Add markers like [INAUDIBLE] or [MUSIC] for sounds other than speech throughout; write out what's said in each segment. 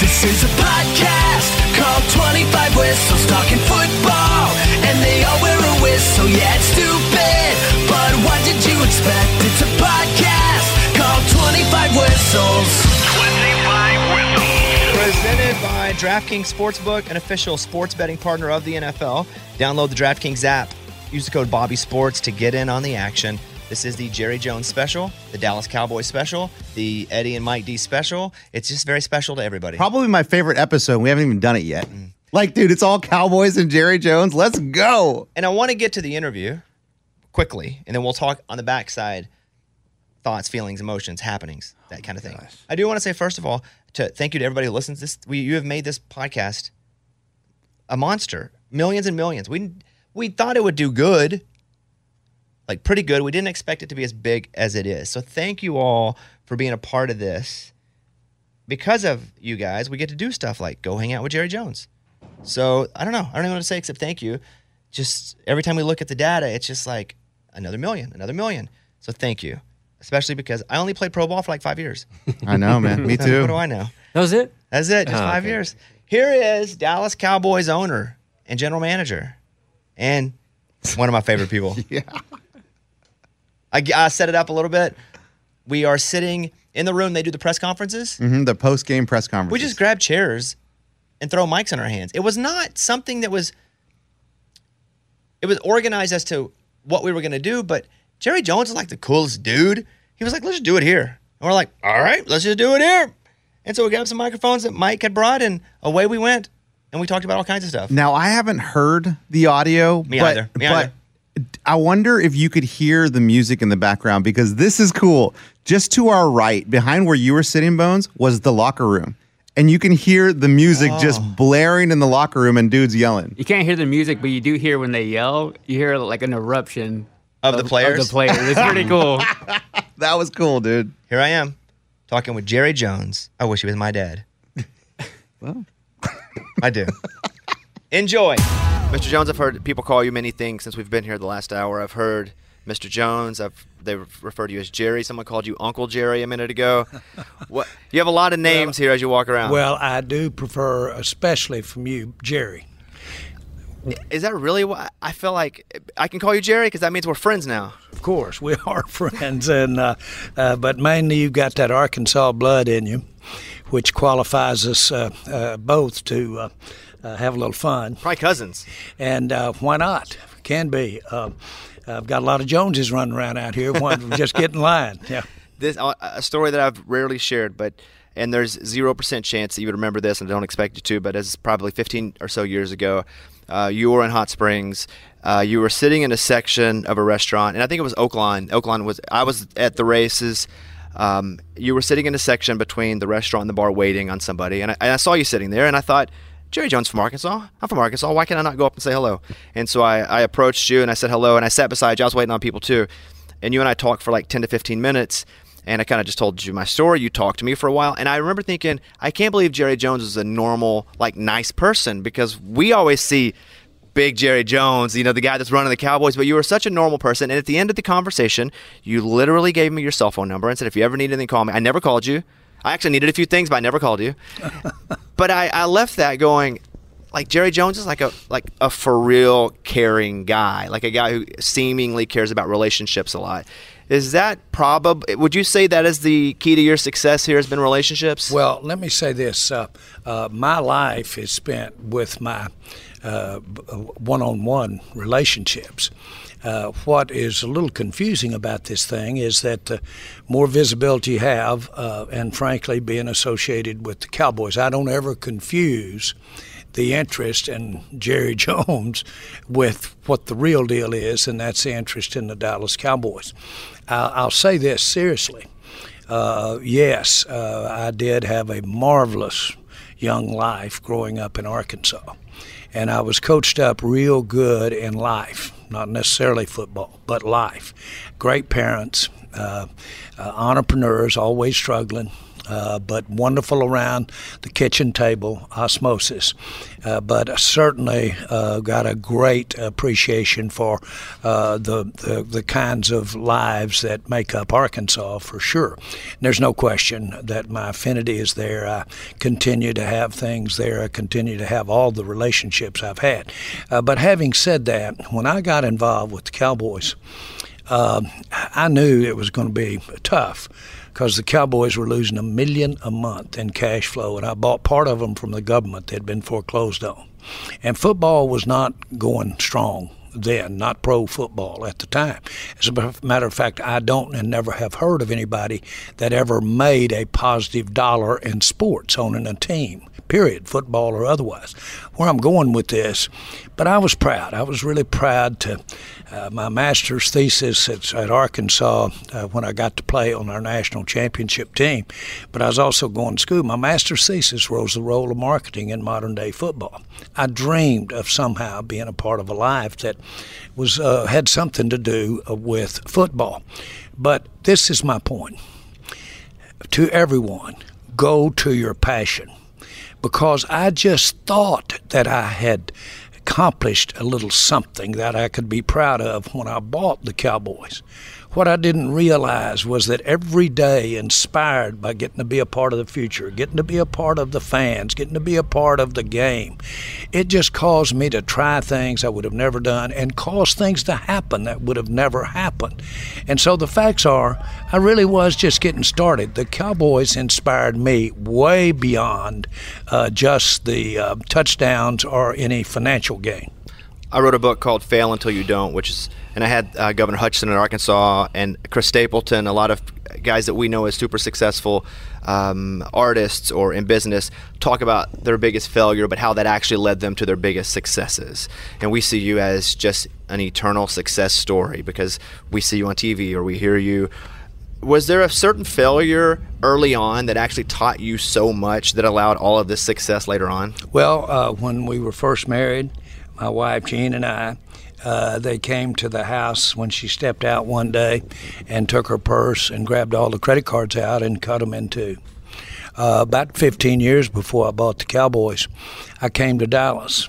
This is a podcast called 25 Whistles Talking Football. And they all wear a whistle, yeah, it's stupid. But what did you expect? It's a podcast called 25 Whistles. 25 whistles. Presented by DraftKings Sportsbook, an official sports betting partner of the NFL. Download the DraftKings app. Use the code Bobby Sports to get in on the action. This is the Jerry Jones special, the Dallas Cowboys special, the Eddie and Mike D special. It's just very special to everybody. Probably my favorite episode. We haven't even done it yet. Mm. Like, dude, it's all Cowboys and Jerry Jones. Let's go. And I want to get to the interview quickly, and then we'll talk on the backside thoughts, feelings, emotions, happenings, that kind of thing. I do want to say, first of all, to thank you to everybody who listens. This we you have made this podcast a monster, millions and millions. We we thought it would do good, like pretty good. We didn't expect it to be as big as it is. So thank you all for being a part of this. Because of you guys, we get to do stuff like go hang out with Jerry Jones. So I don't know. I don't even know what to say except thank you. Just every time we look at the data, it's just like another million, another million. So thank you, especially because I only played pro ball for like five years. I know, man. Me [LAUGHS] too. what do I know? That was it? That's it. Just Oh, five okay. years. Here is Dallas Cowboys owner and general manager, and one of my favorite people. [LAUGHS] Yeah. I, I set it up a little bit. We are sitting in the room. They do the press conferences. hmm the post game press conference. We just grab chairs and throw mics in our hands. It was not something that was. It was organized as to what we were going to do, but Jerry Jones is like the coolest dude. He was like, "Let's just do it here," and we're like, "All right, let's just do it here." And so we grabbed some microphones that Mike had brought, and away we went, and we talked about all kinds of stuff. Now I haven't heard the audio, Me but, either. Me but either. I wonder if you could hear the music in the background because this is cool. Just to our right, behind where you were sitting, Bones, was the locker room. And you can hear the music oh. just Oh. blaring in the locker room and dudes yelling. You can't hear the music, but you do hear when they yell. You hear like an eruption Of the players? Of the players. It's pretty [LAUGHS] cool. That was cool, dude. Here I am, talking with Jerry Jones. I wish he was my dad. [LAUGHS] Well. I do. [LAUGHS] Enjoy. Mr. Jones, I've heard people call you many things since we've been here the last hour. I've heard Mr. Jones. I've they refer to you as Jerry. Someone called you Uncle Jerry a minute ago. [LAUGHS] what? You have a lot of names here as you walk around. Well, I do prefer, especially from you, Jerry. is that really what I feel like? I can call you Jerry because that means we're friends now. Of course, we [LAUGHS] are friends, and uh, uh, but mainly you've got that Arkansas blood in you, which qualifies us uh, uh, both to uh, have a little fun. Probably cousins. And uh, why not? Can be. Uh, I've got a lot of Joneses running around out here. One just get in line. [LAUGHS] Yeah. this uh, a story that I've rarely shared, but and there's zero percent chance that you would remember this, and I don't expect you to. But as probably 15 or so years ago, uh, you were in Hot Springs. Uh, you were sitting in a section of a restaurant, and I think it was Oaklawn. Oaklawn was I was at the races. Um, you were sitting in a section between the restaurant and the bar, waiting on somebody, and I, and I saw you sitting there, and I thought. Jerry Jones from Arkansas. I'm from Arkansas. Why can't I not go up and say hello? And so I, I approached you and I said hello, and I sat beside you. I was waiting on people too, and you and I talked for like 10 to 15 minutes and I kind of just told you my story. You talked to me for a while, and I remember thinking, I can't believe Jerry Jones is a normal, like, nice person because we always see big Jerry Jones, you know, the guy that's running the Cowboys, but you were such a normal person. And at the end of the conversation, you literally gave me your cell phone number and said, if you ever need anything, call me. I never called you. I actually needed a few things, but I never called you. [LAUGHS] but I, I left that going, like Jerry Jones is like a like a for real caring guy, like a guy who seemingly cares about relationships a lot. Is that probably? Would you say that is the key to your success here? Has been relationships? Well, let me say this: uh, uh, my life is spent with my uh, one-on-one relationships. Uh, what is a little confusing about this thing is that the more visibility you have, uh, and frankly, being associated with the Cowboys, I don't ever confuse the interest in Jerry [LAUGHS] Jones with what the real deal is, and that's the interest in the Dallas Cowboys. Uh, I'll say this seriously. Uh, yes, uh, I did have a marvelous young life growing up in Arkansas. And I was coached up real good in life, not necessarily football, but life. Great parents, uh, uh, entrepreneurs, always struggling. Uh, but wonderful around the kitchen table, osmosis. Uh, but certainly uh, got a great appreciation for uh, the, the the kinds of lives that make up Arkansas for sure. And there's no question that my affinity is there. I continue to have things there. I continue to have all the relationships I've had. Uh, but having said that, when I got involved with the Cowboys, uh, I knew it was going to be tough because the Cowboys were losing a million a month in cash flow, and I bought part of them from the government that had been foreclosed on. And football was not going strong then, not pro football at the time. As a matter of fact, I don't and never have heard of anybody that ever made a positive dollar in sports owning a team period, football or otherwise. Where I'm going with this, but I was proud. I was really proud to. Uh, my master's thesis at, at Arkansas uh, when I got to play on our national championship team, but I was also going to school. My master's thesis was the role of marketing in modern day football. I dreamed of somehow being a part of a life that was uh, had something to do uh, with football. But this is my point to everyone: go to your passion because I just thought that I had accomplished a little something that I could be proud of when I bought the Cowboys. What I didn't realize was that every day, inspired by getting to be a part of the future, getting to be a part of the fans, getting to be a part of the game, it just caused me to try things I would have never done and cause things to happen that would have never happened. And so the facts are, I really was just getting started. The Cowboys inspired me way beyond uh, just the uh, touchdowns or any financial gain. I wrote a book called Fail Until You Don't, which is, and I had uh, Governor Hutchinson in Arkansas and Chris Stapleton, a lot of guys that we know as super successful um, artists or in business, talk about their biggest failure, but how that actually led them to their biggest successes. And we see you as just an eternal success story because we see you on TV or we hear you. Was there a certain failure early on that actually taught you so much that allowed all of this success later on? Well, uh, when we were first married, my wife Jean and I, uh, they came to the house when she stepped out one day and took her purse and grabbed all the credit cards out and cut them in two. Uh, about 15 years before I bought the Cowboys, I came to Dallas.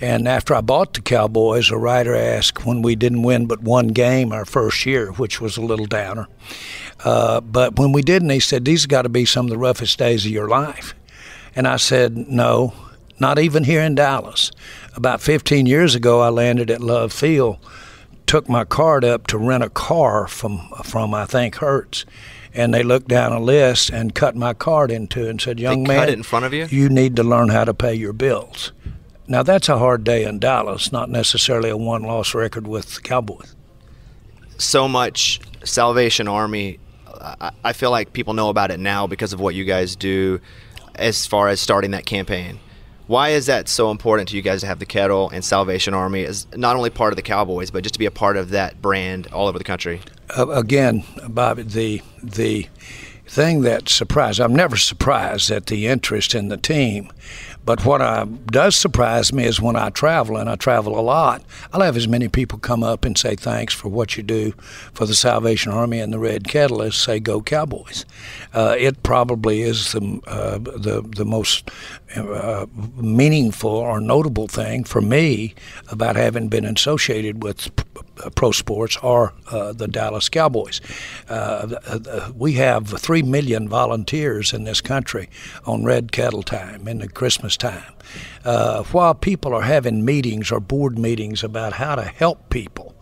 And after I bought the Cowboys, a writer asked when we didn't win but one game our first year, which was a little downer. Uh, but when we didn't, he said, These have got to be some of the roughest days of your life. And I said, No, not even here in Dallas. About 15 years ago, I landed at Love Field, took my card up to rent a car from from I think Hertz, and they looked down a list and cut my card into it and said, "Young They man, cut it in front of you? you need to learn how to pay your bills." Now that's a hard day in Dallas, not necessarily a one-loss record with the Cowboys. so much Salvation Army. I, I feel like people know about it now because of what you guys do as far as starting that campaign. Why is that so important to you guys to have the kettle and Salvation Army as not only part of the Cowboys, but just to be a part of that brand all over the country? uh, again, Bobby, the the thing that surprised I'm never surprised at the interest in the team, but what I, does surprise me is when I travel, and I travel a lot. I'll have as many people come up and say thanks for what you do for the Salvation Army and the Red as say Go Cowboys. Uh, it probably is the uh, the the most uh, meaningful or notable thing for me about having been associated with pro sports are uh, the Dallas Cowboys. Uh, uh, we have three million volunteers in this country on Red Kettle time in the Christmas time. Uh, while people are having meetings or board meetings about how to help people,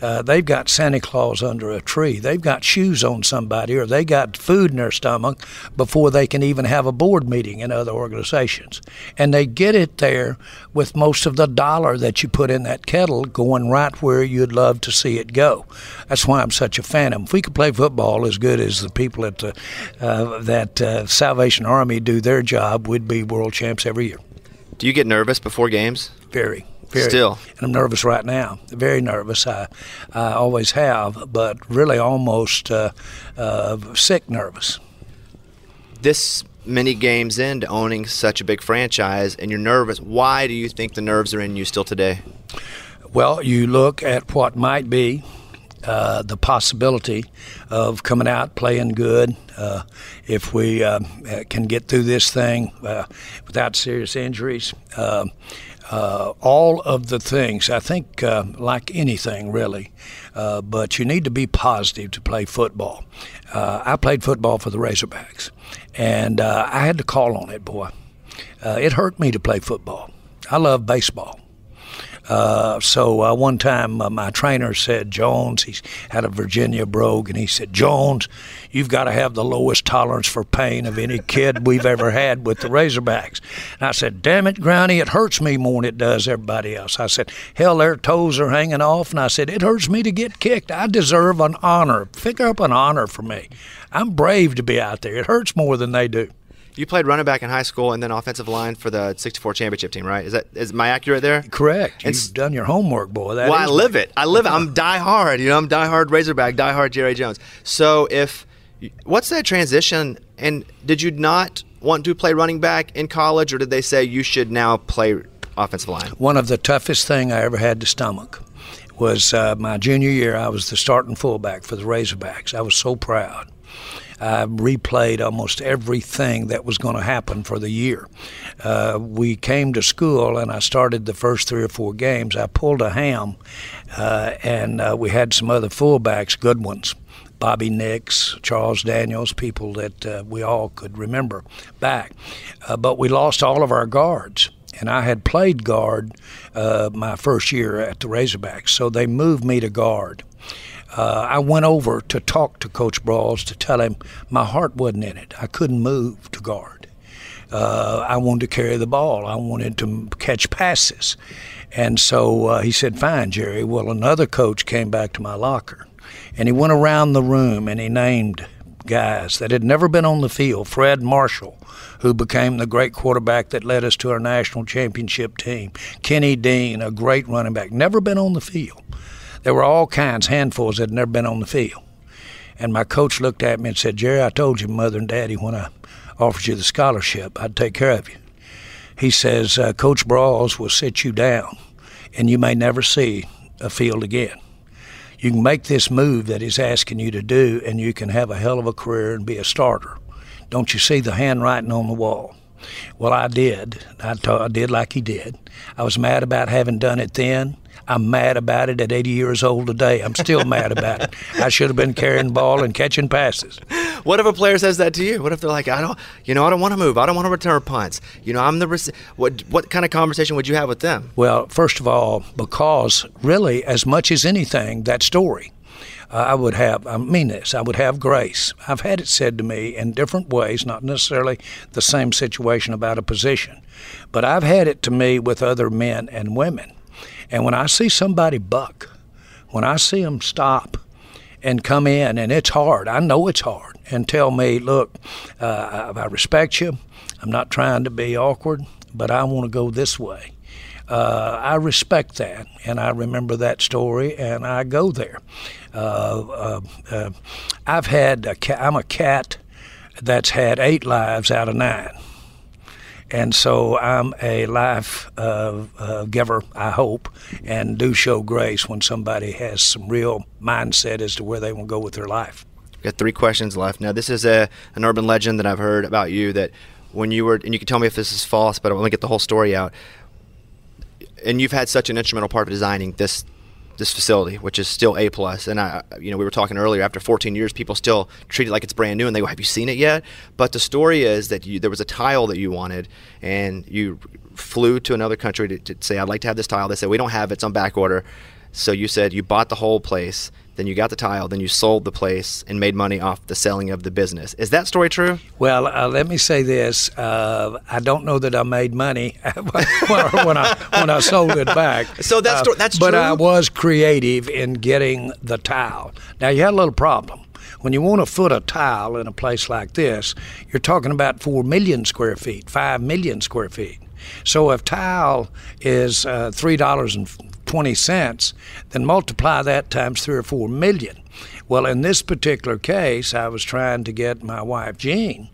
uh, they've got Santa Claus under a tree. They've got shoes on somebody, or they got food in their stomach before they can even have a board meeting in other organizations. And they get it there with most of the dollar that you put in that kettle going right where you'd love to see it go. That's why I'm such a fan of them. If we could play football as good as the people at the, uh, that uh, Salvation Army do their job, we'd be world champs every year. Do you get nervous before games? Very. Still. And I'm nervous right now. Very nervous. I, I always have, but really almost uh, uh, sick nervous. This many games into owning such a big franchise, and you're nervous. Why do you think the nerves are in you still today? Well, you look at what might be uh, the possibility of coming out playing good. Uh, if we uh, can get through this thing uh, without serious injuries, uh, all of the things, I think, uh, like anything really, uh, but you need to be positive to play football. Uh, I played football for the Razorbacks, and uh, I had to call on it, boy. Uh, it hurt me to play football. I love baseball. Uh, so uh, one time uh, my trainer said, Jones, he had a Virginia brogue, and he said, Jones, you've got to have the lowest tolerance for pain of any kid we've ever had with the Razorbacks. And I said, damn it, Groundy, it hurts me more than it does everybody else. I said, hell, their toes are hanging off. And I said, it hurts me to get kicked. I deserve an honor. Pick up an honor for me. I'm brave to be out there. It hurts more than they do. You played running back in high school and then offensive line for the 64 championship team, right? Is that is my accurate there? Correct. You've It's- done your homework, boy. That well, I live it. I live it. I'm [LAUGHS] die hard. You know, I'm die hard Razorback, die hard Jerry Jones. So if what's that transition? And did you not want to play running back in college, or did they say you should now play offensive line? One of the toughest thing I ever had to stomach was uh, my junior year. I was the starting fullback for the Razorbacks. I was so proud. I replayed almost everything that was going to happen for the year. Uh, we came to school and I started the first three or four games. I pulled a ham, uh, and uh, we had some other fullbacks, good ones. Bobby Nix, Charles Daniels, people that uh, we all could remember back. Uh, but we lost all of our guards. And I had played guard uh, my first year at the Razorbacks, so they moved me to guard. Uh, I went over to talk to Coach Broyles to tell him my heart wasn't in it. I couldn't move to guard. Uh, I wanted to carry the ball. I wanted to catch passes. And so uh, he said, Fine, Jerry. Well, another coach came back to my locker and he went around the room and he named guys that had never been on the field. Fred Marshall, who became the great quarterback that led us to our national championship team. Kenny Dean, a great running back, never been on the field. There were all kinds, handfuls that had never been on the field. And my coach looked at me and said, Jerry, I told you, mother and daddy, when I offered you the scholarship, I'd take care of you. He says, uh, Coach Broyles will sit you down, and you may never see a field again. You can make this move that he's asking you to do, and you can have a hell of a career and be a starter. Don't you see the handwriting on the wall? Well, I did. I, ta- I did like he did. I was mad about having done it then. I'm mad about it at 80 years old today. I'm still mad about it. I should have been carrying ball and catching passes. What if a player says that to you? What if they're like, I don't, you know, I don't want to move. I don't want to return punts. You know, I'm the. Rec- what what kind of conversation would you have with them? Well, first of all, because really, as much as anything, that story, uh, I would have, I mean this, I would have grace. I've had it said to me in different ways, not necessarily the same situation about a position, but I've had it to me with other men and women. And when I see somebody buck, when I see them stop and come in, and it's hard, I know it's hard, and tell me, look, uh, I, respect you, I'm not trying to be awkward, but I want to go this way. Uh, I respect that, and I remember that story, and I go there. Uh, uh, uh, I've had a cat, I'm a cat that's had eight lives out of nine, and so I'm a life uh, uh, giver, I hope, and do show grace when somebody has some real mindset as to where they want to go with their life. Got three questions left. Now, this is a an urban legend that I've heard about you that when you were, and you can tell me if this is false, but I want to get the whole story out. And you've had such an instrumental part of designing this this facility, which is still A plus. And I, you know, we were talking earlier. After 14 years, people still treat it like it's brand new, and they go, "Have you seen it yet?" But the story is that you, there was a tile that you wanted, and you flew to another country to, to say, "I'd like to have this tile." They said, "We don't have it; it's on back order." So you said you bought the whole place, then you got the tile, then you sold the place and made money off the selling of the business. Is that story true? Well, uh, let me say this: uh, I don't know that I made money [LAUGHS] when I when I sold it back. [LAUGHS] So that's Uh, tr- that's but true? I was creative in getting the tile. Now you had a little problem. When you want to foot a tile in a place like this, you're talking about four million square feet, five million square feet. So if tile is uh, three dollars and twenty cents, then multiply that times three or four million. Well, in this particular case, I was trying to get my wife Jean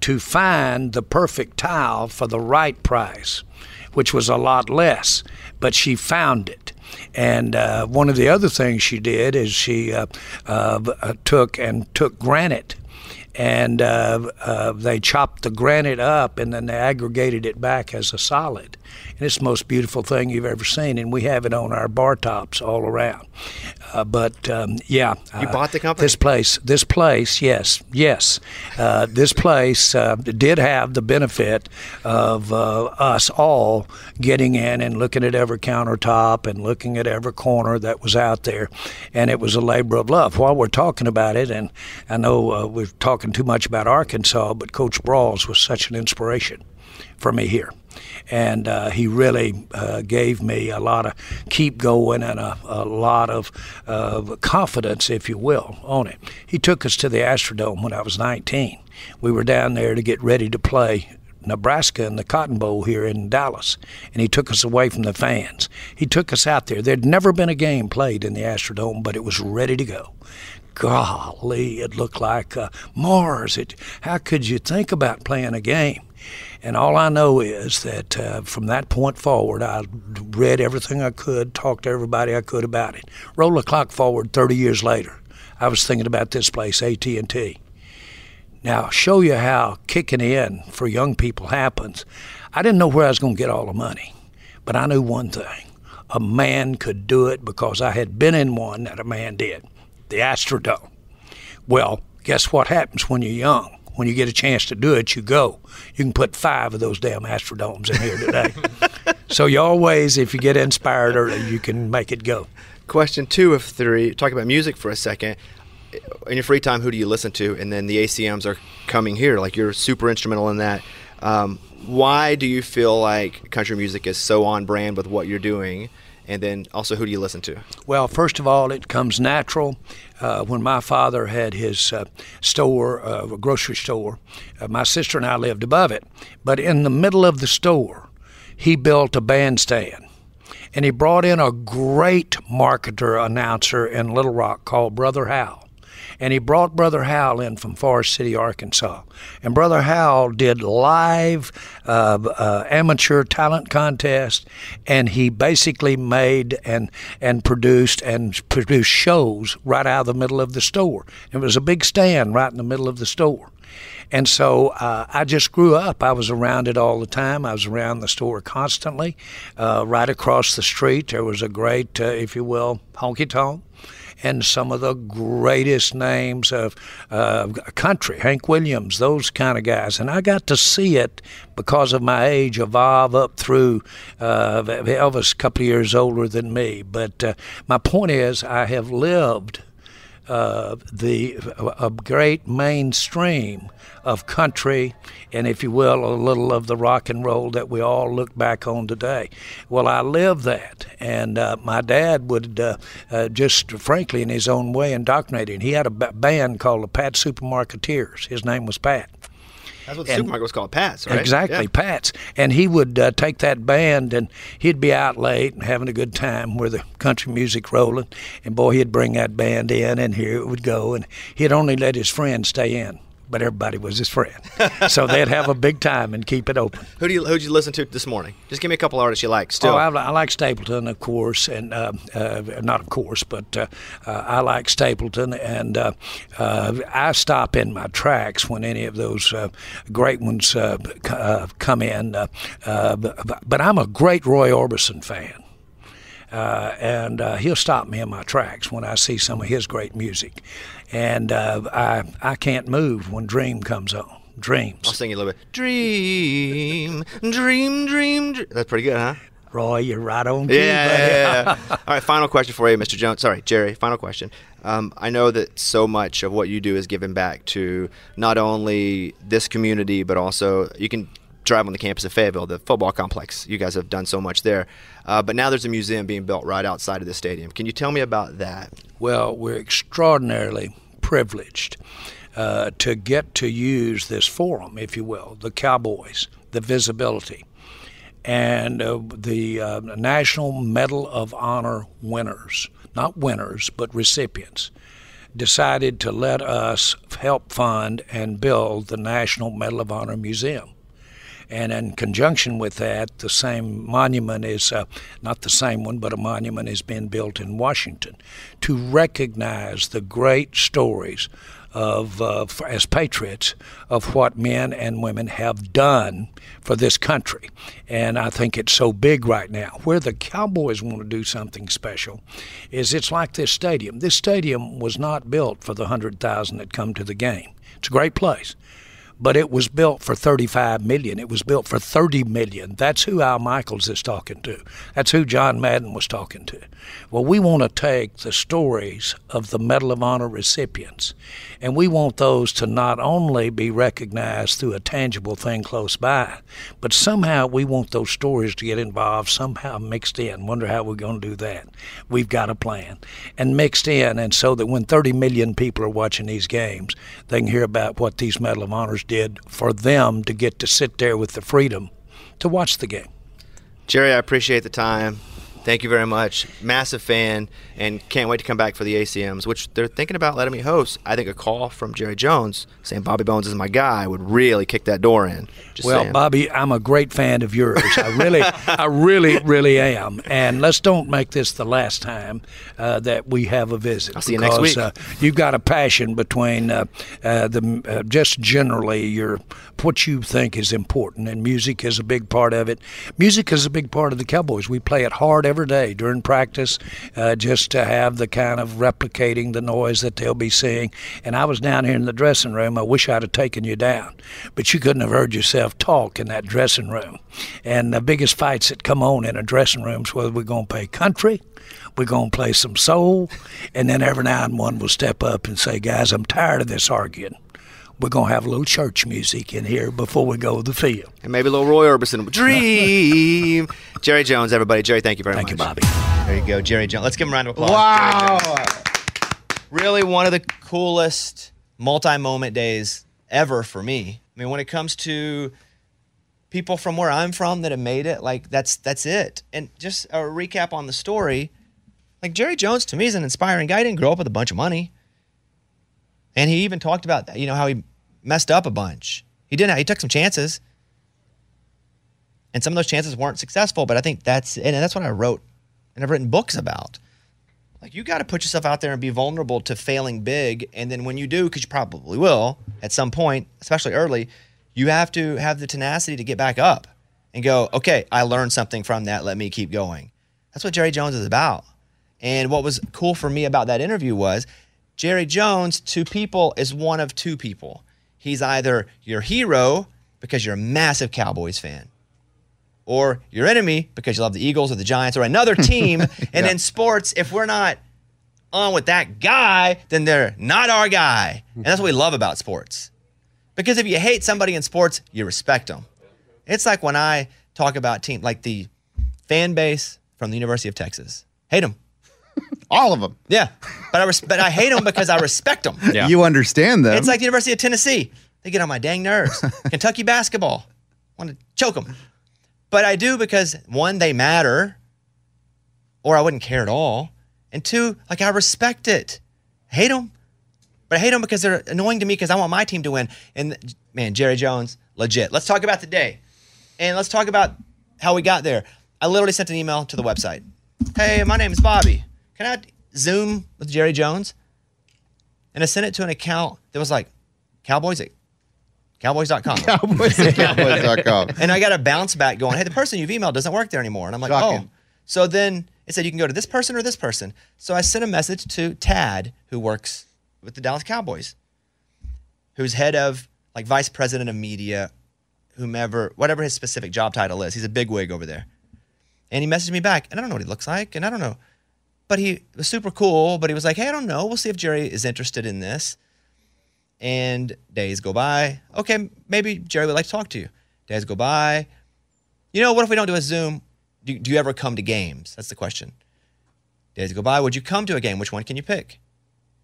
to find the perfect tile for the right price, which was a lot less, but she found it. And uh, one of the other things she did is she uh, uh, uh, took and took granite and uh, uh, they chopped the granite up and then they aggregated it back as a solid. And it's the most beautiful thing you've ever seen, and we have it on our bar tops all around. Uh, but um, yeah, You uh, bought the company? This place, this place, yes, yes, uh, this place uh, did have the benefit of uh, us all getting in and looking at every countertop and looking at every corner that was out there, and it was a labor of love. While we're talking about it, and I know uh, we're talking too much about Arkansas, but Coach Broyles was such an inspiration for me here. And uh, he really uh, gave me a lot of keep going and a, a lot of confidence, if you will, on it. He took us to the Astrodome when I was 19. We were down there to get ready to play Nebraska in the Cotton Bowl here in Dallas, and he took us away from the fans. He took us out there. There'd never been a game played in the Astrodome, but it was ready to go. Golly, it looked like uh, Mars. It, how could you think about playing a game? And all I know is that uh, from that point forward, I read everything I could, talked to everybody I could about it. Roll the clock forward 30 years later, I was thinking about this place, AT&T. Now, show you how kicking in for young people happens. I didn't know where I was going to get all the money, but I knew one thing. A man could do it because I had been in one that a man did, the Astrodome. Well, guess what happens when you're young? When you get a chance to do it, you go. You can put five of those damn Astrodomes in here today. [LAUGHS] so you always, if you get inspired early, you can make it go. Question two of three. Talk about music for a second. In your free time, who do you listen to? And then the ACMs are coming here. Like you're super instrumental in that. Um, why do you feel like country music is so on brand with what you're doing? And then also, who do you listen to? Well, first of all, it comes natural. Uh, when my father had his uh, store, uh, a grocery store, uh, my sister and I lived above it. But in the middle of the store, he built a bandstand. And he brought in a great marketer announcer in Little Rock called Brother Hal and he brought Brother Hal in from Forest City, Arkansas. And Brother Hal did live uh, uh, amateur talent contest, and he basically made and and produced and produced shows right out of the middle of the store. It was a big stand right in the middle of the store. And so uh, I just grew up. I was around it all the time. I was around the store constantly. Uh, right across the street, there was a great, uh, if you will, honky tonk and some of the greatest names of uh, country, Hank Williams, those kind of guys. And I got to see it because of my age evolve up through uh, Elvis, a couple of years older than me. But uh, my point is, I have lived uh, the a great mainstream of country and, if you will, a little of the rock and roll that we all look back on today. Well, I lived that, and uh, my dad would uh, uh, just, frankly, in his own way, indoctrinate. And he had a band called the Pat Supermarketeers. His name was Pat. That's what the And- supermarket was called, Pat's, right? Exactly, Yeah. Pat's. And he would uh, take that band and he'd be out late and having a good time with the country music rolling. And boy, he'd bring that band in and here it would go. And he'd only let his friends stay in, but everybody was his friend. so they'd have a big time and keep it open. Who do you who'd you listen to this morning? Just give me a couple artists you like. Still, Oh, I, I like Stapleton, of course, and uh, uh, not of course, but uh, uh, I like Stapleton, and uh, uh, I stop in my tracks when any of those uh, great ones uh, c- uh, come in. Uh, uh, b- b- but I'm a great Roy Orbison fan. Uh, and uh, he'll stop me in my tracks when I see some of his great music, and uh, I I can't move when Dream comes on. Dreams. I'll sing you a little bit. Dream, dream, dream. dream. That's pretty good, huh? Roy, you're right on. Yeah, buddy. yeah, yeah. [LAUGHS] All right, final question for you, Mr. Jones. Sorry, Jerry. Final question. Um, I know that so much of what you do is given back to not only this community, but also you can drive on the campus of Fayetteville, the football complex. You guys have done so much there. Uh, but now there's a museum being built right outside of the stadium. Can you tell me about that? Well, we're extraordinarily privileged uh, to get to use this forum, if you will, the Cowboys, the visibility, and uh, the uh, National Medal of Honor winners, not winners, but recipients, decided to let us help fund and build the National Medal of Honor Museum. And in conjunction with that, the same monument is uh, not the same one, but a monument is being built in Washington to recognize the great stories of uh, as patriots of what men and women have done for this country. And I think it's so big right now. Where the Cowboys want to do something special is it's like this stadium. This stadium was not built for the 100,000 that come to the game. It's a great place but it was built for 35 million. It was built for 30 million. That's who Al Michaels is talking to. That's who John Madden was talking to. Well, we want to take the stories of the Medal of Honor recipients, and we want those to not only be recognized through a tangible thing close by, but somehow we want those stories to get involved, somehow mixed in. Wonder how we're going to do that. We've got a plan. And mixed in, and so that when 30 million people are watching these games, they can hear about what these Medal of Honors did for them to get to sit there with the freedom to watch the game. Jerry, I appreciate the time. Thank you very much. Massive fan, and can't wait to come back for the ACMs, which they're thinking about letting me host. I think a call from Jerry Jones saying Bobby Bones is my guy would really kick that door in. Just well, saying. Bobby, I'm a great fan of yours. I really, [LAUGHS] I really, really am. And let's don't make this the last time uh, that we have a visit. I'll see you next week. Uh, you've got a passion between uh, uh, the uh, just generally your what you think is important, and music is a big part of it. Music is a big part of the Cowboys. We play it hard every day during practice, uh, just to have the kind of replicating the noise that they'll be seeing. And I was down here in the dressing room. I wish I'd have taken you down, but you couldn't have heard yourself talk in that dressing room. And the biggest fights that come on in a dressing room is whether we're going to play country we're going to play some soul, and then every now and one will step up and say, Guys, I'm tired of this arguing. We're going to have a little church music in here before we go to the field. and maybe a little Roy Orbison [LAUGHS] dream. Jerry Jones, everybody. Jerry, thank you very much. Thank you. Bobby. There you go, Jerry Jones. Let's give him a round of applause. Wow. really one of the coolest multi-moment days ever for me. I mean, when it comes to people from where I'm from that have made it, like that's that's it. And just a recap on the story, like Jerry Jones to me is an inspiring guy. He didn't grow up with a bunch of money, and he even talked about that. You know how he messed up a bunch. He didn't. He took some chances, and some of those chances weren't successful. But I think that's and that's what I wrote, and I've written books about. Like you got to put yourself out there and be vulnerable to failing big, and then when you do, because you probably will at some point, especially early, you have to have the tenacity to get back up and go, okay, I learned something from that. Let me keep going. That's what Jerry Jones is about. And what was cool for me about that interview was Jerry Jones to people is one of two people. He's either your hero because you're a massive Cowboys fan, or your enemy because you love the Eagles or the Giants or another [LAUGHS] team. and in sports, if we're not on with that guy, then they're not our guy. And that's what we love about sports. Because if you hate somebody in sports, you respect them. It's like when I talk about team, like the fan base from the University of Texas. Hate them. All of them. Yeah. But I, res- but I hate them because I respect them. [LAUGHS] Yeah. You understand them. It's like the University of Tennessee. They get on my dang nerves. [LAUGHS] Kentucky basketball. Want to choke them. But I do because one, they matter, or I wouldn't care at all. And two, like I respect it. Hate them, but I hate them because they're annoying to me because I want my team to win. And man, Jerry Jones, legit. Let's talk about the day, and let's talk about how we got there. I literally sent an email to the website. Hey, my name is Bobby. Can I Zoom with Jerry Jones? And I sent it to an account that was like Cowboys at Cowboys.com. [LAUGHS] Cowboys at Cowboys.com. And I got a bounce back going, hey, the person you've emailed doesn't work there anymore. And I'm like, Shocking. oh. So then it said you can go to this person or this person. So I sent a message to Tad, who works with the Dallas Cowboys, who's head of like vice president of media, whomever, whatever his specific job title is. He's a big wig over there. And he messaged me back, and I don't know what he looks like, and I don't know. But he was super cool, but he was like, hey, I don't know. We'll see if Jerry is interested in this. And days go by. Okay, maybe Jerry would like to talk to you. Days go by. You know, what if we don't do a Zoom? Do, do you ever come to games? That's the question. Days go by. Would you come to a game? Which one can you pick?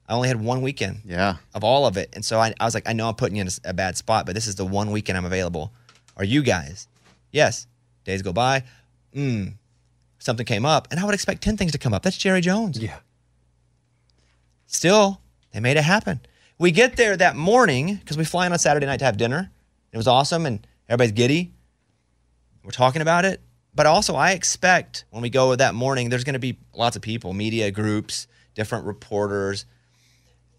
I only had one weekend Yeah. of all of it. And so I, I was like, I know I'm putting you in a bad spot, but this is the one weekend I'm available. Are you guys? Yes. Days go by. Mm. Something came up, and I would expect 10 things to come up. That's Jerry Jones. Yeah. Still, they made it happen. We get there that morning because we fly in on Saturday night to have dinner. It was awesome, and everybody's giddy. We're talking about it. But also, I expect when we go that morning, there's going to be lots of people, media groups, different reporters.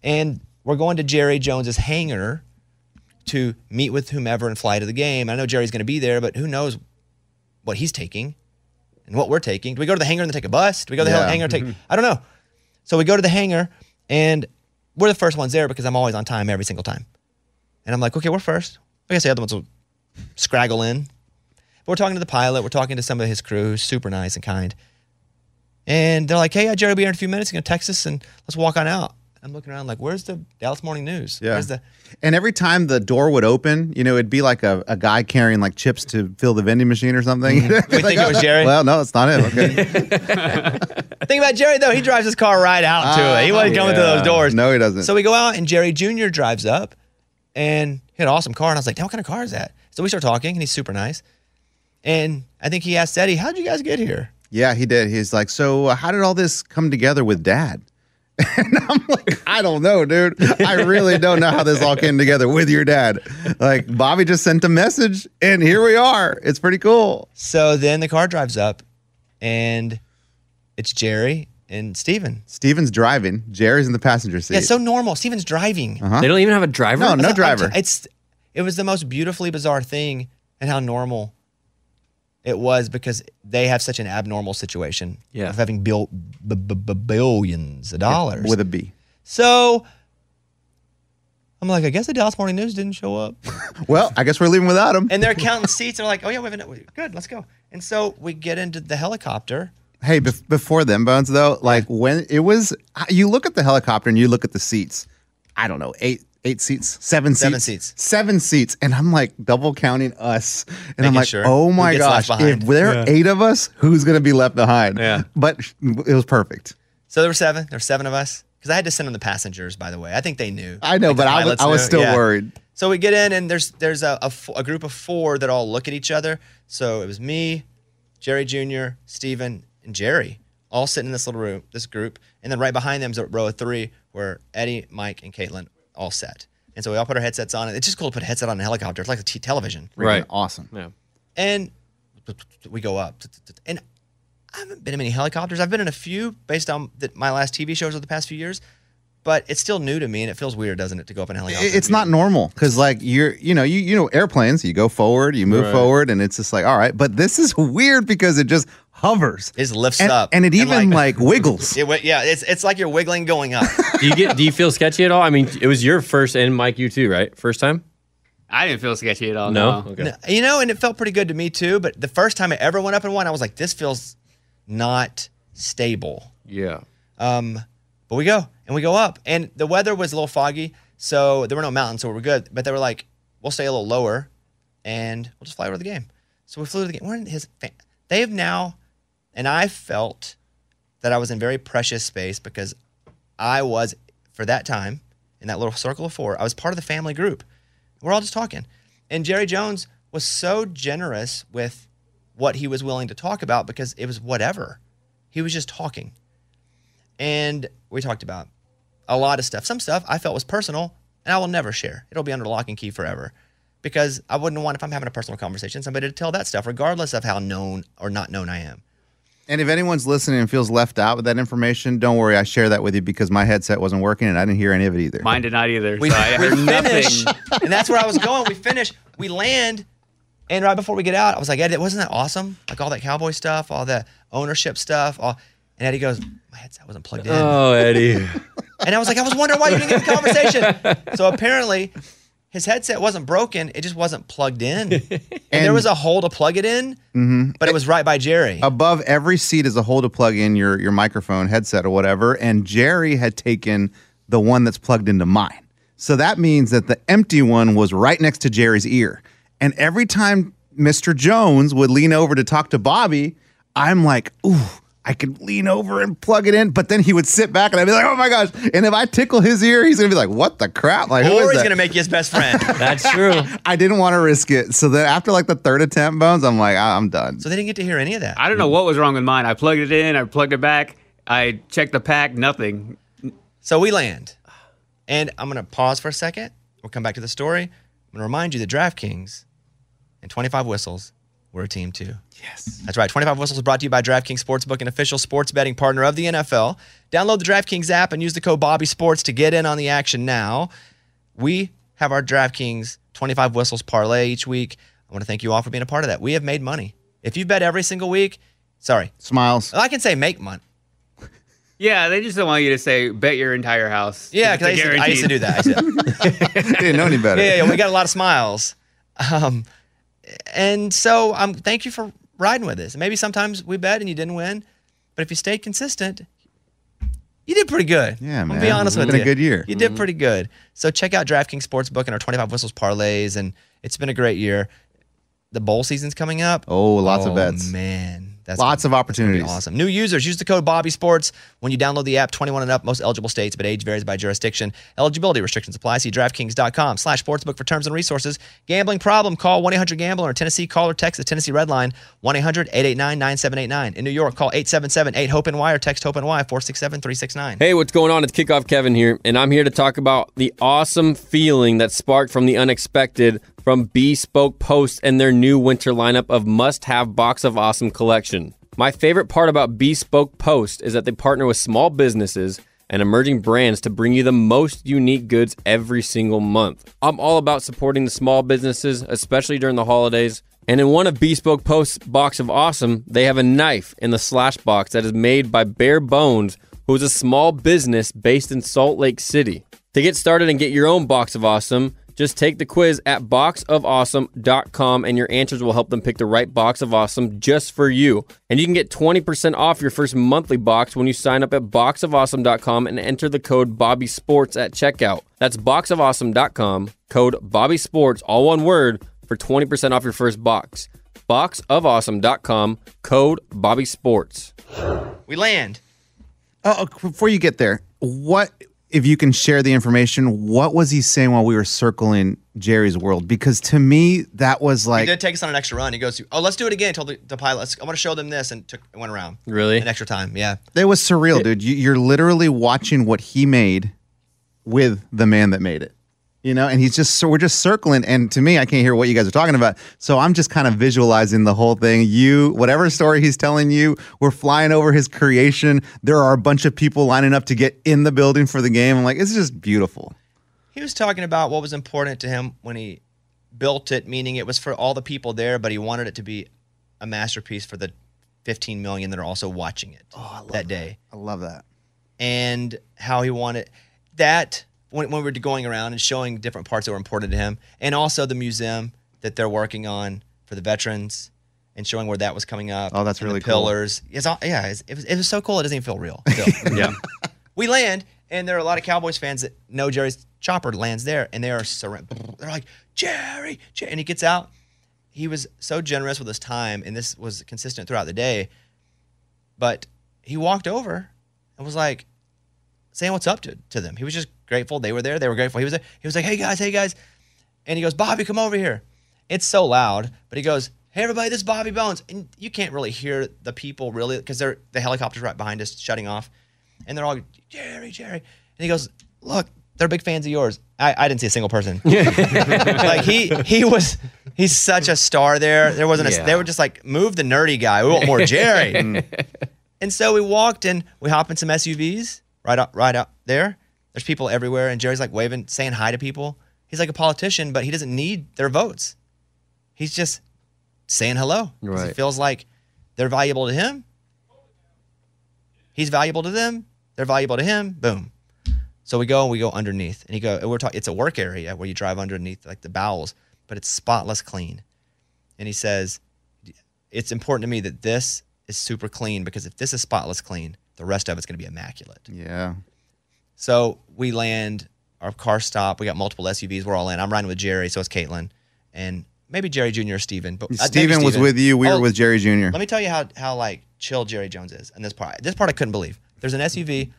And we're going to Jerry Jones's hangar to meet with whomever and fly to the game. I know Jerry's going to be there, but who knows what he's taking and what we're taking. Do we go to the hangar and then take a bus? Do we go to the Yeah. hangar and take? Mm-hmm. I don't know. So we go to the hangar and we're the first ones there because I'm always on time every single time. And I'm like, okay, we're first. I guess the other ones will scraggle in. But we're talking to the pilot. We're talking to some of his crew, who's super nice and kind. And they're like, hey, yeah, Jerry will be here in a few minutes. He's going to text us and let's walk on out. I'm looking around like, where's the Dallas Morning News? Yeah. Where's the And every time the door would open, you know, it'd be like a, a guy carrying like chips to fill the vending machine or something. Mm-hmm. [LAUGHS] We think it was uh, Jerry? Well, no, it's not him. [LAUGHS] Okay. Think about Jerry though. He drives his car right out to it. He wasn't coming through those ah, doors. No, he doesn't. So we go out and Jerry Jr. drives up and he had an awesome car. And I was like, damn, what kind of car is that? So we start talking and he's super nice. And I think he asked Eddie, how'd you guys get here? yeah, he did. He's like, so uh, how did all this come together with dad? [LAUGHS] And I'm like, I don't know, dude. I really don't know how this all came together with your dad. Like, Bobby just sent a message, and here we are. It's pretty cool. So then the car drives up and it's Jerry and Stephen. Stephen's driving. Jerry's in the passenger seat. Yeah, it's so normal. Stephen's driving. Uh-huh. They don't even have a driver. No, no driver. t- It's it was the most beautifully bizarre thing and how normal it was because they have such an abnormal situation Yeah. of having bil- b- b- b- billions of dollars. with a B. so I'm like, I guess the Dallas Morning News didn't show up. [LAUGHS] Well, I guess we're leaving without them. And they're counting seats. They're like, oh, yeah, we have. Good, let's go. And so we get into the helicopter. Hey, bef- before them bones though, like when it was, uh, you look at the helicopter and you look at the seats. I don't know, eight, eight seats, seven seats, Seven seats. seven seats, and I'm like double counting us, and I'm like, sure oh my gosh, if there are eight of us, who's gonna be left behind? Yeah. but it was perfect. So there were seven. There were seven of us. Because I had to send them the passengers, by the way. I think they knew. I know, Like, but I was, I was still Yeah. worried. So we get in, and there's there's a, a, f- a group of four that all look at each other. So it was me, Jerry Jr., Stephen, and Jerry all sitting in this little room, this group. And then right behind them is a row of three where Eddie, Mike, and Caitlin all set. And so we all put our headsets on. It's just cool to put a headset on a helicopter. It's like a t- television. Right. awesome. Yeah. And we go up. And I haven't been in many helicopters. I've been in a few based on the, my last TV shows of the past few years. But it's still new to me, and it feels weird, doesn't it, to go up in a helicopter? It- It's not normal because like you're, you know, you you know airplanes, you go forward, you move Right. forward, and it's just like all right. But this is weird because it just hovers. It lifts and, up. and it even like, wiggles. [LAUGHS] It, went- yeah, it's it's like you're wiggling going up. [LAUGHS] Do you get? Do you feel sketchy at all? I mean, it was your first, and Mike, you too, right? First time? I didn't feel sketchy at all. No. No. Okay. No, you know, and it felt pretty good to me too. But the first time I ever went up in one, I was like, this feels not stable. Yeah. Um, but we go and we go up, and the weather was a little foggy, so there were no mountains, so we're good. But they were like, we'll stay a little lower, and we'll just fly over the game. So we flew to the game. We're in his. Fa- they have now, and I felt that I was in very precious space because I was for that time in that little circle of four. I was part of the family group. We're all just talking, and Jerry Jones was so generous with what he was willing to talk about because it was whatever. He was just talking and we talked about a lot of stuff. Some stuff I felt was personal, and I will never share. It'll be under lock and key forever, because I wouldn't want if I'm having a personal conversation somebody to tell that stuff, regardless of how known or not known I am. And if anyone's listening and feels left out with that information, don't worry. I share that with you because my headset wasn't working and I didn't hear any of it either. Mine did not either. We, so I we heard finish, nothing. and that's where I was going. We finish, we land, and right before we get out, I was like, Eddie, wasn't that awesome? Like all that cowboy stuff, all the ownership stuff, all. And Eddie goes, my headset wasn't plugged in. Oh, Eddie. And I was like, I was wondering why you didn't get the conversation. so apparently, his headset wasn't broken; it just wasn't plugged in. [LAUGHS] And, there was a hole to plug it in, mm-hmm. but it was right by Jerry. Above every seat is a hole to plug in your your microphone headset or whatever. And Jerry had taken the one that's plugged into mine. So that means that the empty one was right next to Jerry's ear. And every time Mr. Jones would lean over to talk to Bobby, I'm like, ooh, I could lean over and plug it in. But then he would sit back and I'd be like, oh my gosh. And if I tickle his ear, he's gonna be like, what the crap? Like, or is he's that? gonna make you his best friend. [LAUGHS] That's true. I didn't want to risk it. So then after like the third attempt, Bones, I'm like, "I- I'm done. so they didn't get to hear any of that. I don't know what was wrong with mine. I plugged it in. I plugged it back. I checked the pack. Nothing. So we land, and I'm gonna pause for a second. We'll come back to the story. I'm gonna remind you that DraftKings and 25 whistles we're a team too. Yes. That's right. 25 Whistles is brought to you by DraftKings Sportsbook, an official sports betting partner of the NFL. Download the DraftKings app and use the code Bobby Sports to get in on the action now. We have our DraftKings 25 Whistles parlay each week. I want to thank you all for being a part of that. We have made money. If you bet every single week, sorry, Smiles. I can say make money. Yeah, they just don't want you to say bet your entire house. Yeah, because I, a used to- I used to do that. I [LAUGHS] Didn't know any better. yeah, yeah, we got a lot of smiles. Um, and so um, thank you for riding with us. Maybe sometimes we bet and you didn't win, but if you stayed consistent, you did pretty good. Yeah, I'm man. gonna be honest It's with been you. a good year. You did mm-hmm. pretty good. So check out DraftKings Sportsbook and our 25 Whistles parlays, and it's been a great year. The bowl season's coming up. Oh, lots of oh, bets. Man, that's Lots of that's gonna be opportunities. awesome. New users use the code Bobby Sports when you download the app. 21 and up, most eligible states, but age varies by jurisdiction. Eligibility restrictions apply. See DraftKings.com/slash sportsbook for terms and resources. Gambling problem? Call 1-800-GAMBLER. In Tennessee, call or text the Tennessee Red Line 1-800-889-9789. In New York, call 877-8-HOPE-NY or text HOPE-NY 467-369. Hey, what's going on? It's Kickoff Kevin here, and I'm here to talk about the awesome feeling that sparked from the unexpected from Bespoke Post and their new winter lineup of must have Box of Awesome collection. My favorite part about Bespoke Post is that they partner with small businesses and emerging brands to bring you the most unique goods every single month. I'm all about supporting the small businesses, especially during the holidays. And in one of Bespoke Post's Box of Awesome, they have a knife in the slash box that is made by Bare Bones, who is a small business based in Salt Lake City. To get started and get your own Box of Awesome, just take the quiz at boxofawesome.com and your answers will help them pick the right box of awesome just for you. And you can get 20% off your first monthly box when you sign up at boxofawesome.com and enter the code Bobby Sports at checkout. That's boxofawesome.com, code Bobby Sports, all one word, for 20% off your first box. Boxofawesome.com, code Bobby Sports. We land. Oh, before you get there, what if you can share the information? What was he saying while we were circling Jerry's world? Because to me, that was like He did take us on an extra run. He goes, "Oh, let's do it again." Told the, the pilot, let's, "I want to show them this," and took went around. Really? An extra time, yeah. it was surreal, dude. You, you're literally watching what he made with the man that made it. You know, and he's just so we're just circling, and to me, I can't hear what you guys are talking about. So I'm just kind of visualizing the whole thing. You, whatever story he's telling you, we're flying over his creation. There are a bunch of people lining up to get in the building for the game. I'm like, it's just beautiful. He was talking about what was important to him when he built it, meaning it was for all the people there, but he wanted it to be a masterpiece for the 15 million that are also watching it oh, that day. I love that. And how he wanted that when, when we were going around and showing different parts that were important to him, and also the museum that they're working on for the veterans and showing where that was coming up. Oh, that's really the cool. pillars. It's all, yeah, it's, it, was, it was so cool. It doesn't even feel real. [LAUGHS] Yeah. [LAUGHS] we land, and there are a lot of Cowboys fans that know Jerry's chopper lands there, and they are surrounded. They're like, Jerry, Jerry, and he gets out. He was so generous with his time, and this was consistent throughout the day. But he walked over and was like saying what's up to, to them. He was just grateful they were there. They were grateful. He was there. He was like, "Hey guys, hey guys," and he goes, "Bobby, come over here." It's so loud, but he goes, "Hey everybody, this is Bobby Bones," and you can't really hear the people really because they're the helicopter's right behind us, shutting off, and they're all Jerry, Jerry, and he goes, "Look, they're big fans of yours." I, I didn't see a single person. [LAUGHS] like he he was he's such a star there. There wasn't a Yeah. they were just like move the nerdy guy. We want more Jerry. [LAUGHS] and so we walked and we hop in some SUVs right up, right up there. There's people everywhere and Jerry's like waving, saying hi to people. He's like a politician, but he doesn't need their votes. He's just saying hello. 'Cause He feels like they're valuable to him. He's valuable to them. They're valuable to him. Boom. So we go and we go underneath, and he go. We're talking. It's a work area where you drive underneath like the bowels, but it's spotless clean. And he says, "It's important to me that this is super clean because if this is spotless clean, the rest of it's going to be immaculate." Yeah. So we land, our car stop. We got multiple SUVs. We're all in. I'm riding with Jerry, so it's Caitlin, and maybe Jerry Jr. or Stephen. But uh, Stephen was with you. We Oh, were with Jerry Jr. Let me tell you how how like chill Jerry Jones is. And this part, this part I couldn't believe. There's an SUV.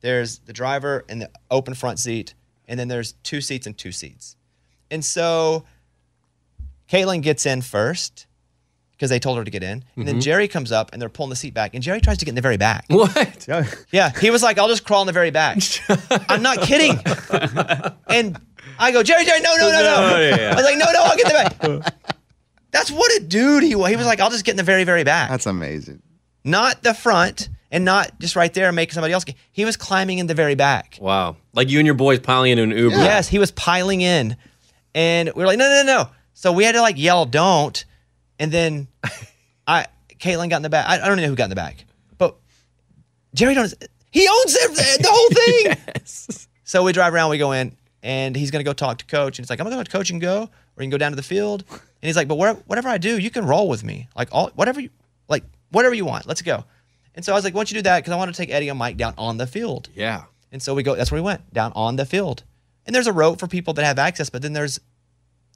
There's the driver in the open front seat, and then there's two seats and two seats. And so Caitlin gets in first because they told her to get in. And Mm-hmm. then Jerry comes up and they're pulling the seat back. And Jerry tries to get in the very back. What? Yeah, he was like, I'll just crawl in the very back. [LAUGHS] I'm not kidding. and I go, Jerry, Jerry, no, no, no, no. No, yeah. I was like, no, no, I'll get in the back. That's what a dude he was. He was like, I'll just get in the very, very back. That's amazing. not the front and not just right there and making somebody else get. He was climbing in the very back. Wow. Like you and your boys piling into an Uber. Yes, he was piling in. And we were like, no, no, no, no. So we had to like yell, don't. And then I, Caitlin got in the back. I, I don't even know who got in the back, but Jerry Jones, he owns it, the whole thing. [LAUGHS] yes. So we drive around, we go in, and he's going to go talk to coach. And he's like, I'm going to go to coach and go, or you can go down to the field. And he's like, but whatever, whatever I do, you can roll with me. Like, all, whatever you, like, whatever you want. Let's go. And so I was like, why don't you do that? Because I want to take Eddie and Mike down on the field. Yeah. And so we go, that's where we went, down on the field. And there's a rope for people that have access, but then there's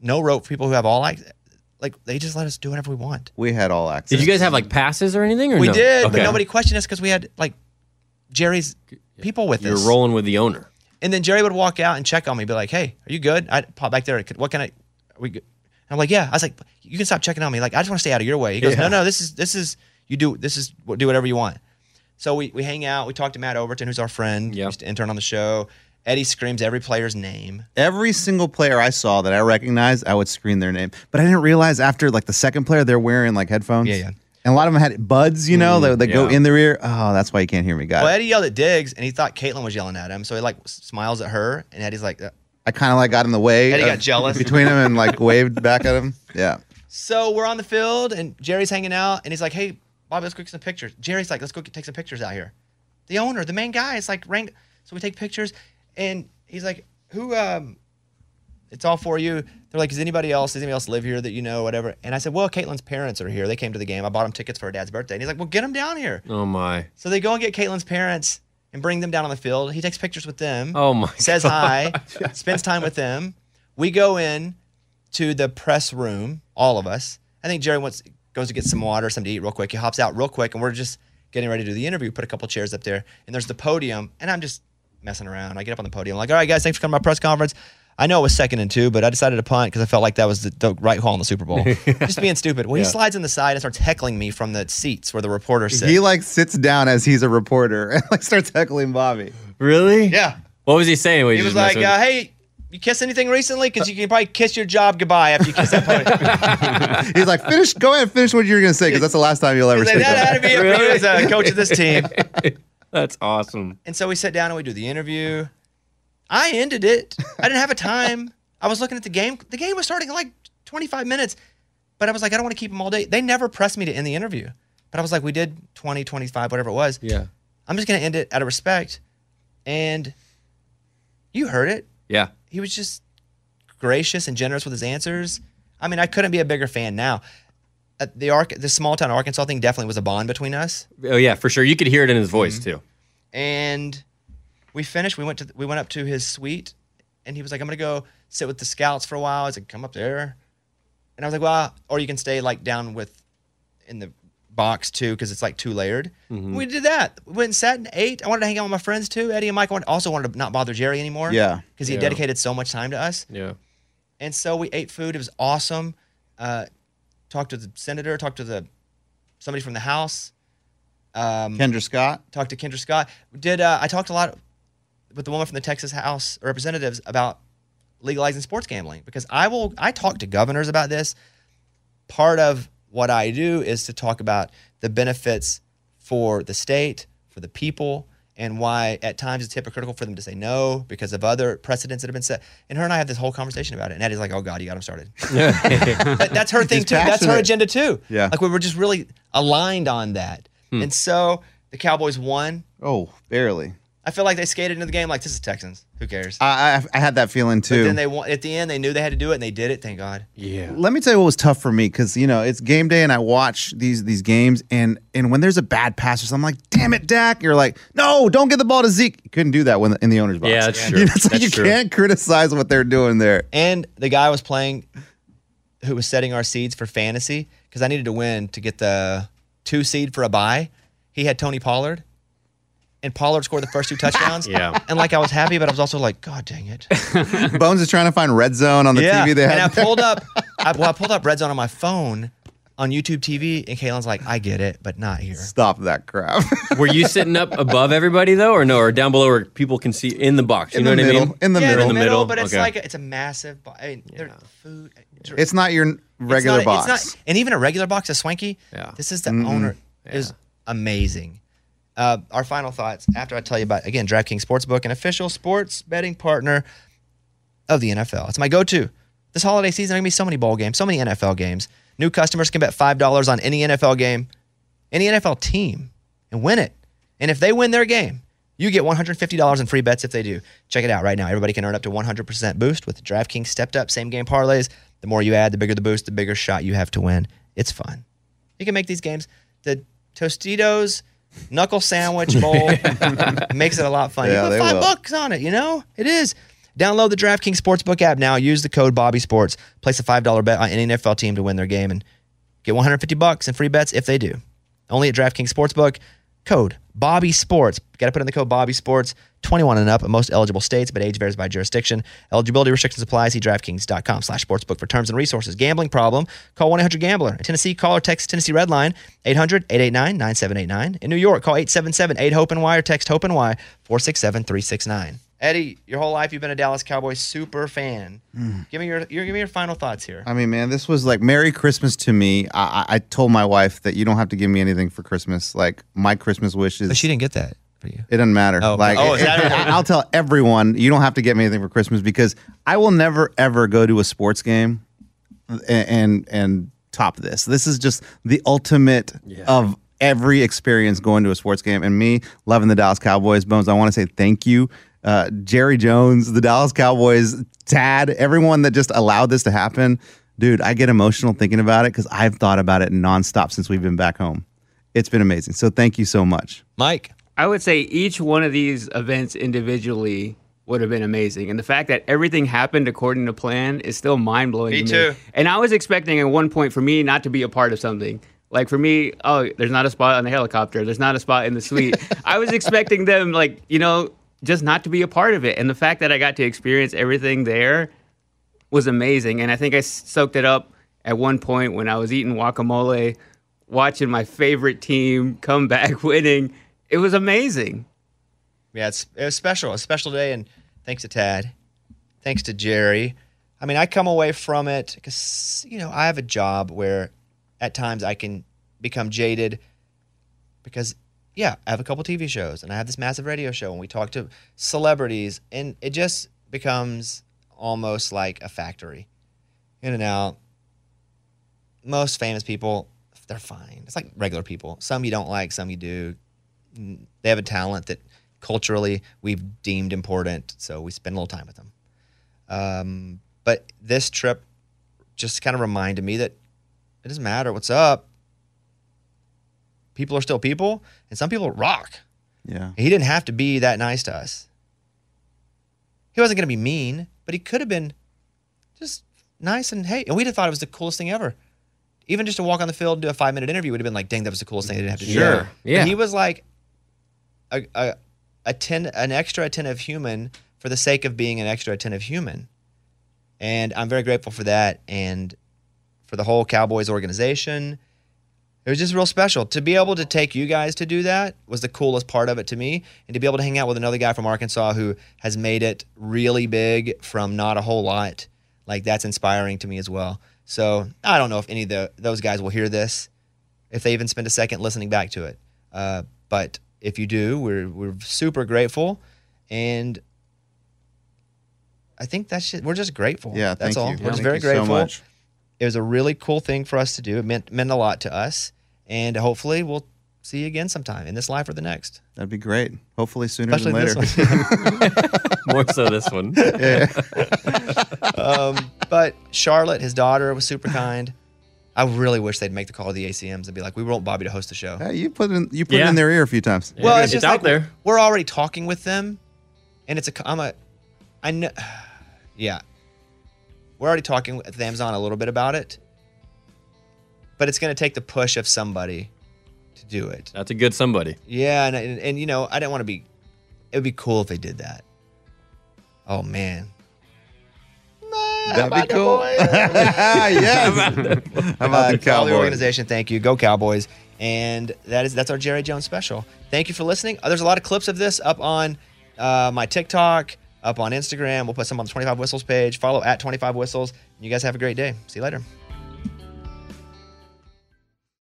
no rope for people who have all access. Like, they just let us do whatever we want. We had all access. Did you guys have like passes or anything? Or We no? did, but nobody questioned us because we had like Jerry's people with us. You're rolling with the owner. And then Jerry would walk out and check on me, be like, "Hey, are you good?" I'd pop back there. What can I? Are we good? I'm like, "Yeah." I was like, "You can stop checking on me. Like, I just want to stay out of your way." He goes, "No, no. This is this is you do this is do whatever you want." So we we hang out. We talk to Matt Overton, who's our friend. Yep. Used to intern on the show. Eddie screams every player's name. Every single player I saw that I recognized, I would scream their name. But I didn't realize after like the second player, they're wearing like headphones. Yeah, yeah. And a lot of them had buds, you know, that, that go yeah. in their ear. Oh, that's why you can't hear me, guys. Well, Eddie yelled at Diggs, and he thought Caitlin was yelling at him. So he like smiles at her, and Eddie's like, uh. I kind of like got in the way. Eddie of- got jealous. between them and like waved back at him. Yeah. So we're on the field, and Jerry's hanging out, and he's like, "Hey, Bobby, let's go get some pictures." Jerry's like, "Let's go get, take some pictures out here." The owner, the main guy, is like ranked. So we take pictures, and he's like, "Who? Um, it's all for you." They're like, "Is anybody else? Does anybody else live here that you know, whatever?" And I said, "Well, Caitlin's parents are here. They came to the game. I bought them tickets for her dad's birthday." And he's like, "Well, get them down here." Oh my. So they go and get Caitlin's parents and bring them down on the field. He takes pictures with them Oh my. says hi, [LAUGHS] spends time with them. We go in to the press room, all of us. I think Jerry wants goes to get some water, something to eat real quick. He hops out real quick, and we're just getting ready to do the interview. Put a couple chairs up there, and there's the podium, and I'm just messing around. I get up on the podium, like, all right, guys, thanks for coming to my press conference. I know it was second and two, but I decided to punt because I felt like that was the, the right call in the Super Bowl. [LAUGHS] just being stupid. Well, he slides in the side and starts heckling me from the seats where the reporter sits. He like sits down as he's a reporter [LAUGHS] and like starts heckling Bobby. Really? yeah. What was he saying? He was like, uh, "Hey, you kiss anything recently? Because you can probably kiss your job goodbye after you kiss that podium." [LAUGHS] He's like, finish, go ahead, and finish what you were going to say because that's the last time you'll ever He's say like, that had that. to be it for you as a coach of this team. That's awesome. And so we sit down and we do the interview. I ended it. I didn't have a time. I was looking at the game. The game was starting in like 25 minutes, but I was like, I don't want to keep them all day. They never pressed me to end the interview, but I was like, we did 20, 25, whatever it was. Yeah. I'm just gonna end it out of respect. And you heard it. Yeah. he was just gracious and generous with his answers. I mean, I couldn't be a bigger fan now. Uh, the Ark, the small town Arkansas thing definitely was a bond between us. Oh yeah, for sure. You could hear it in his voice Mm-hmm. too. And we finished. We went to we went up to his suite, and he was like, "I'm gonna go sit with the scouts for a while." I was like, "Come up there," and I was like, "Well, or you can stay like down with in the box too, because it's like two layered." We did that. We went and sat and ate. I wanted to hang out with my friends too. Eddie and Mike wanted, also wanted to not bother Jerry anymore. Yeah. because he Yeah. dedicated so much time to us. Yeah. And so we ate food. It was awesome. Uh, talked to the senator, talked to the somebody from the House, um, Kendra Scott. talked to Kendra Scott. Did uh, I talked a lot with the woman from the Texas House Representatives about legalizing sports gambling because I will I talk to governors about this. Part of what I do is to talk about the benefits for the state, for the people, and why at times it's hypocritical for them to say no because of other precedents that have been set. And her and I have this whole conversation about it. And Eddie's like, "Oh God, you got him started." [LAUGHS] [LAUGHS] That's her thing He's too. That's her agenda too. Yeah. like we were just really aligned on that. Hmm. And so the Cowboys won. Oh, barely. I feel like they skated into the game like this is Texans. Who cares? I, I, I had that feeling too. but then they won at the end. They knew they had to do it, and they did it. Thank God. Yeah. Let me tell you what was tough for me because you know it's game day and I watch these these games and and when there's a bad pass or something, I'm like, damn it, Dak. You're like, no, don't get the ball to Zeke. You couldn't do that when in the owner's box. Yeah, that's true. You, know, it's like That's you true. can't criticize what they're doing there. And the guy was playing, who was setting our seeds for fantasy, because I needed to win to get the two seed for a bye. He had Tony Pollard, and Pollard scored the first two touchdowns. [LAUGHS] Yeah. And like I was happy, but I was also like, God dang it. [LAUGHS] Bones is trying to find red zone on the yeah. TV they and I have. there. pulled up, [LAUGHS] I, well, I pulled up Red Zone on my phone, on YouTube TV, and Caitlin's like, I get it, but not here. Stop that crap. Were you sitting up above everybody though, or no, or down below where people can see in the box? You in know what middle. I mean? In the yeah, middle. in the middle, middle, but it's okay. like a, it's a massive. Bo- I mean, they're food. It's not your regular it's not, box. It's not, and even a regular box of Swanky. Yeah. This is the owner is amazing. Uh, our final thoughts after I tell you about again DraftKings Sportsbook, an official sports betting partner of the NFL. It's my go-to. This holiday season, there are gonna be so many bowl games, so many NFL games. New customers can bet five dollars on any NFL game, any NFL team, and win it. And if they win their game, you get $150 in free bets if they do. Check it out right now. Everybody can earn up to 100% boost with DraftKings stepped up same game parlays. The more you add, the bigger the boost, the bigger shot you have to win. It's fun. You can make these games. The Tostitos knuckle sandwich bowl [LAUGHS] [LAUGHS] makes it a lot fun. Yeah, you put five will. bucks on it, you know? It is. Download the DraftKings Sportsbook app now. Use the code Bobby Sports. Place a $5 bet on any NFL team to win their game and get 150 bucks in free bets if they do. Only at DraftKings Sportsbook. Code Bobby Sports. Got to put in the code Bobby Sports. 21 and up in most eligible states, but age varies by jurisdiction. Eligibility restrictions apply. See DraftKings.com slash sportsbook for terms and resources. Gambling problem? Call 1-800-GAMBLER. In Tennessee, call or text Tennessee Red Line 800-889-9789. In New York, call 877-8-HOPE-NY or text HOPE-NY 467-369. Eddie, your whole life you've been a Dallas Cowboys super fan. Hmm. Give me your, your give me your final thoughts here. I mean, man, this was like Merry Christmas to me. I, I, I told my wife that you don't have to give me anything for Christmas. Like my Christmas wishes. But she didn't get that for you. It doesn't matter. Oh, okay. like, Oh, is that- [LAUGHS] I- I'll tell everyone you don't have to get me anything for Christmas because I will never ever go to a sports game and and, and top this. This is just the ultimate of every experience going to a sports game. And me loving the Dallas Cowboys, Bones. I want to say thank you, uh, Jerry Jones, the Dallas Cowboys, Tad, everyone that just allowed this to happen. Dude, I get emotional thinking about it because I've thought about it nonstop since we've been back home. It's been amazing. So thank you so much. Mike. I would say each one of these events individually would have been amazing. And the fact that everything happened according to plan is still mind blowing. Me to too. And I was expecting at one point for me not to be a part of something. Like for me, oh, there's not a spot on the helicopter. There's not a spot in the suite. [LAUGHS] I was expecting them, like, you know, just not to be a part of it. And the fact that I got to experience everything there was amazing. And I think I soaked it up at one point when I was eating guacamole, watching my favorite team come back [LAUGHS] winning. It was amazing. Yeah, it's it was special, a special day, and thanks to Tad, thanks to Jerry. I mean, I come away from it because you know I have a job where at times I can become jaded because yeah, I have a couple TV shows and I have this massive radio show and we talk to celebrities and it just becomes almost like a factory. In and out. Most famous people, they're fine. It's like regular people. Some you don't like, some you do. They have a talent that culturally we've deemed important, so we spend a little time with them. Um, but this trip just kind of reminded me that it doesn't matter what's up. People are still people, and some people rock. Yeah. He didn't have to be that nice to us. He wasn't going to be mean, but he could have been just nice and hey. And we'd have thought it was the coolest thing ever. Even just to walk on the field and do a five minute interview would have been like, dang, that was the coolest thing. They didn't have to do Sure. Yeah. But he was like a, a, atten- an extra attentive human for the sake of being an extra attentive human. And I'm very grateful for that and for the whole Cowboys organization. It was just real special. To be able to take you guys to do that was the coolest part of it to me. And to be able to hang out with another guy from Arkansas who has made it really big from not a whole lot, like that's inspiring to me as well. So I don't know if any of the, those guys will hear this, if they even spend a second listening back to it. Uh, but if you do, we're, we're super grateful. And I think that's just, we're just grateful. Yeah. that's thank all. You. We're just Thank very you grateful So much. it was a really cool thing for us to do. It meant meant a lot to us, and hopefully we'll see you again sometime in this life or the next. That'd be great. Hopefully sooner Especially than later. this one. [LAUGHS] More so this one. [LAUGHS] um, but Charlotte, his daughter, was super kind. I really wish they'd make the call to the ACMs and be like, "We want Bobby to host the show." Hey, you put in you put it in their ear a few times. well, it's it's just out like there. We're already talking with them, and it's a. I'm a. I know. [SIGHS] Yeah, we're already talking with Amazon a little bit about it, but it's going to take the push of somebody to do it. That's a good somebody. Yeah, and, and and you know, I didn't want to be. It would be cool if they did that. Oh man. That'd be cool. [LAUGHS] yes. [LAUGHS] How about Uh, the for all the organization, thank you. Go Cowboys. And that is that's our Jerry Jones special. Thank you for listening. Uh, there's a lot of clips of this up on uh, my TikTok, up on Instagram. We'll put some on the 25 Whistles page. Follow at 25 Whistles. You guys have a great day. See you later.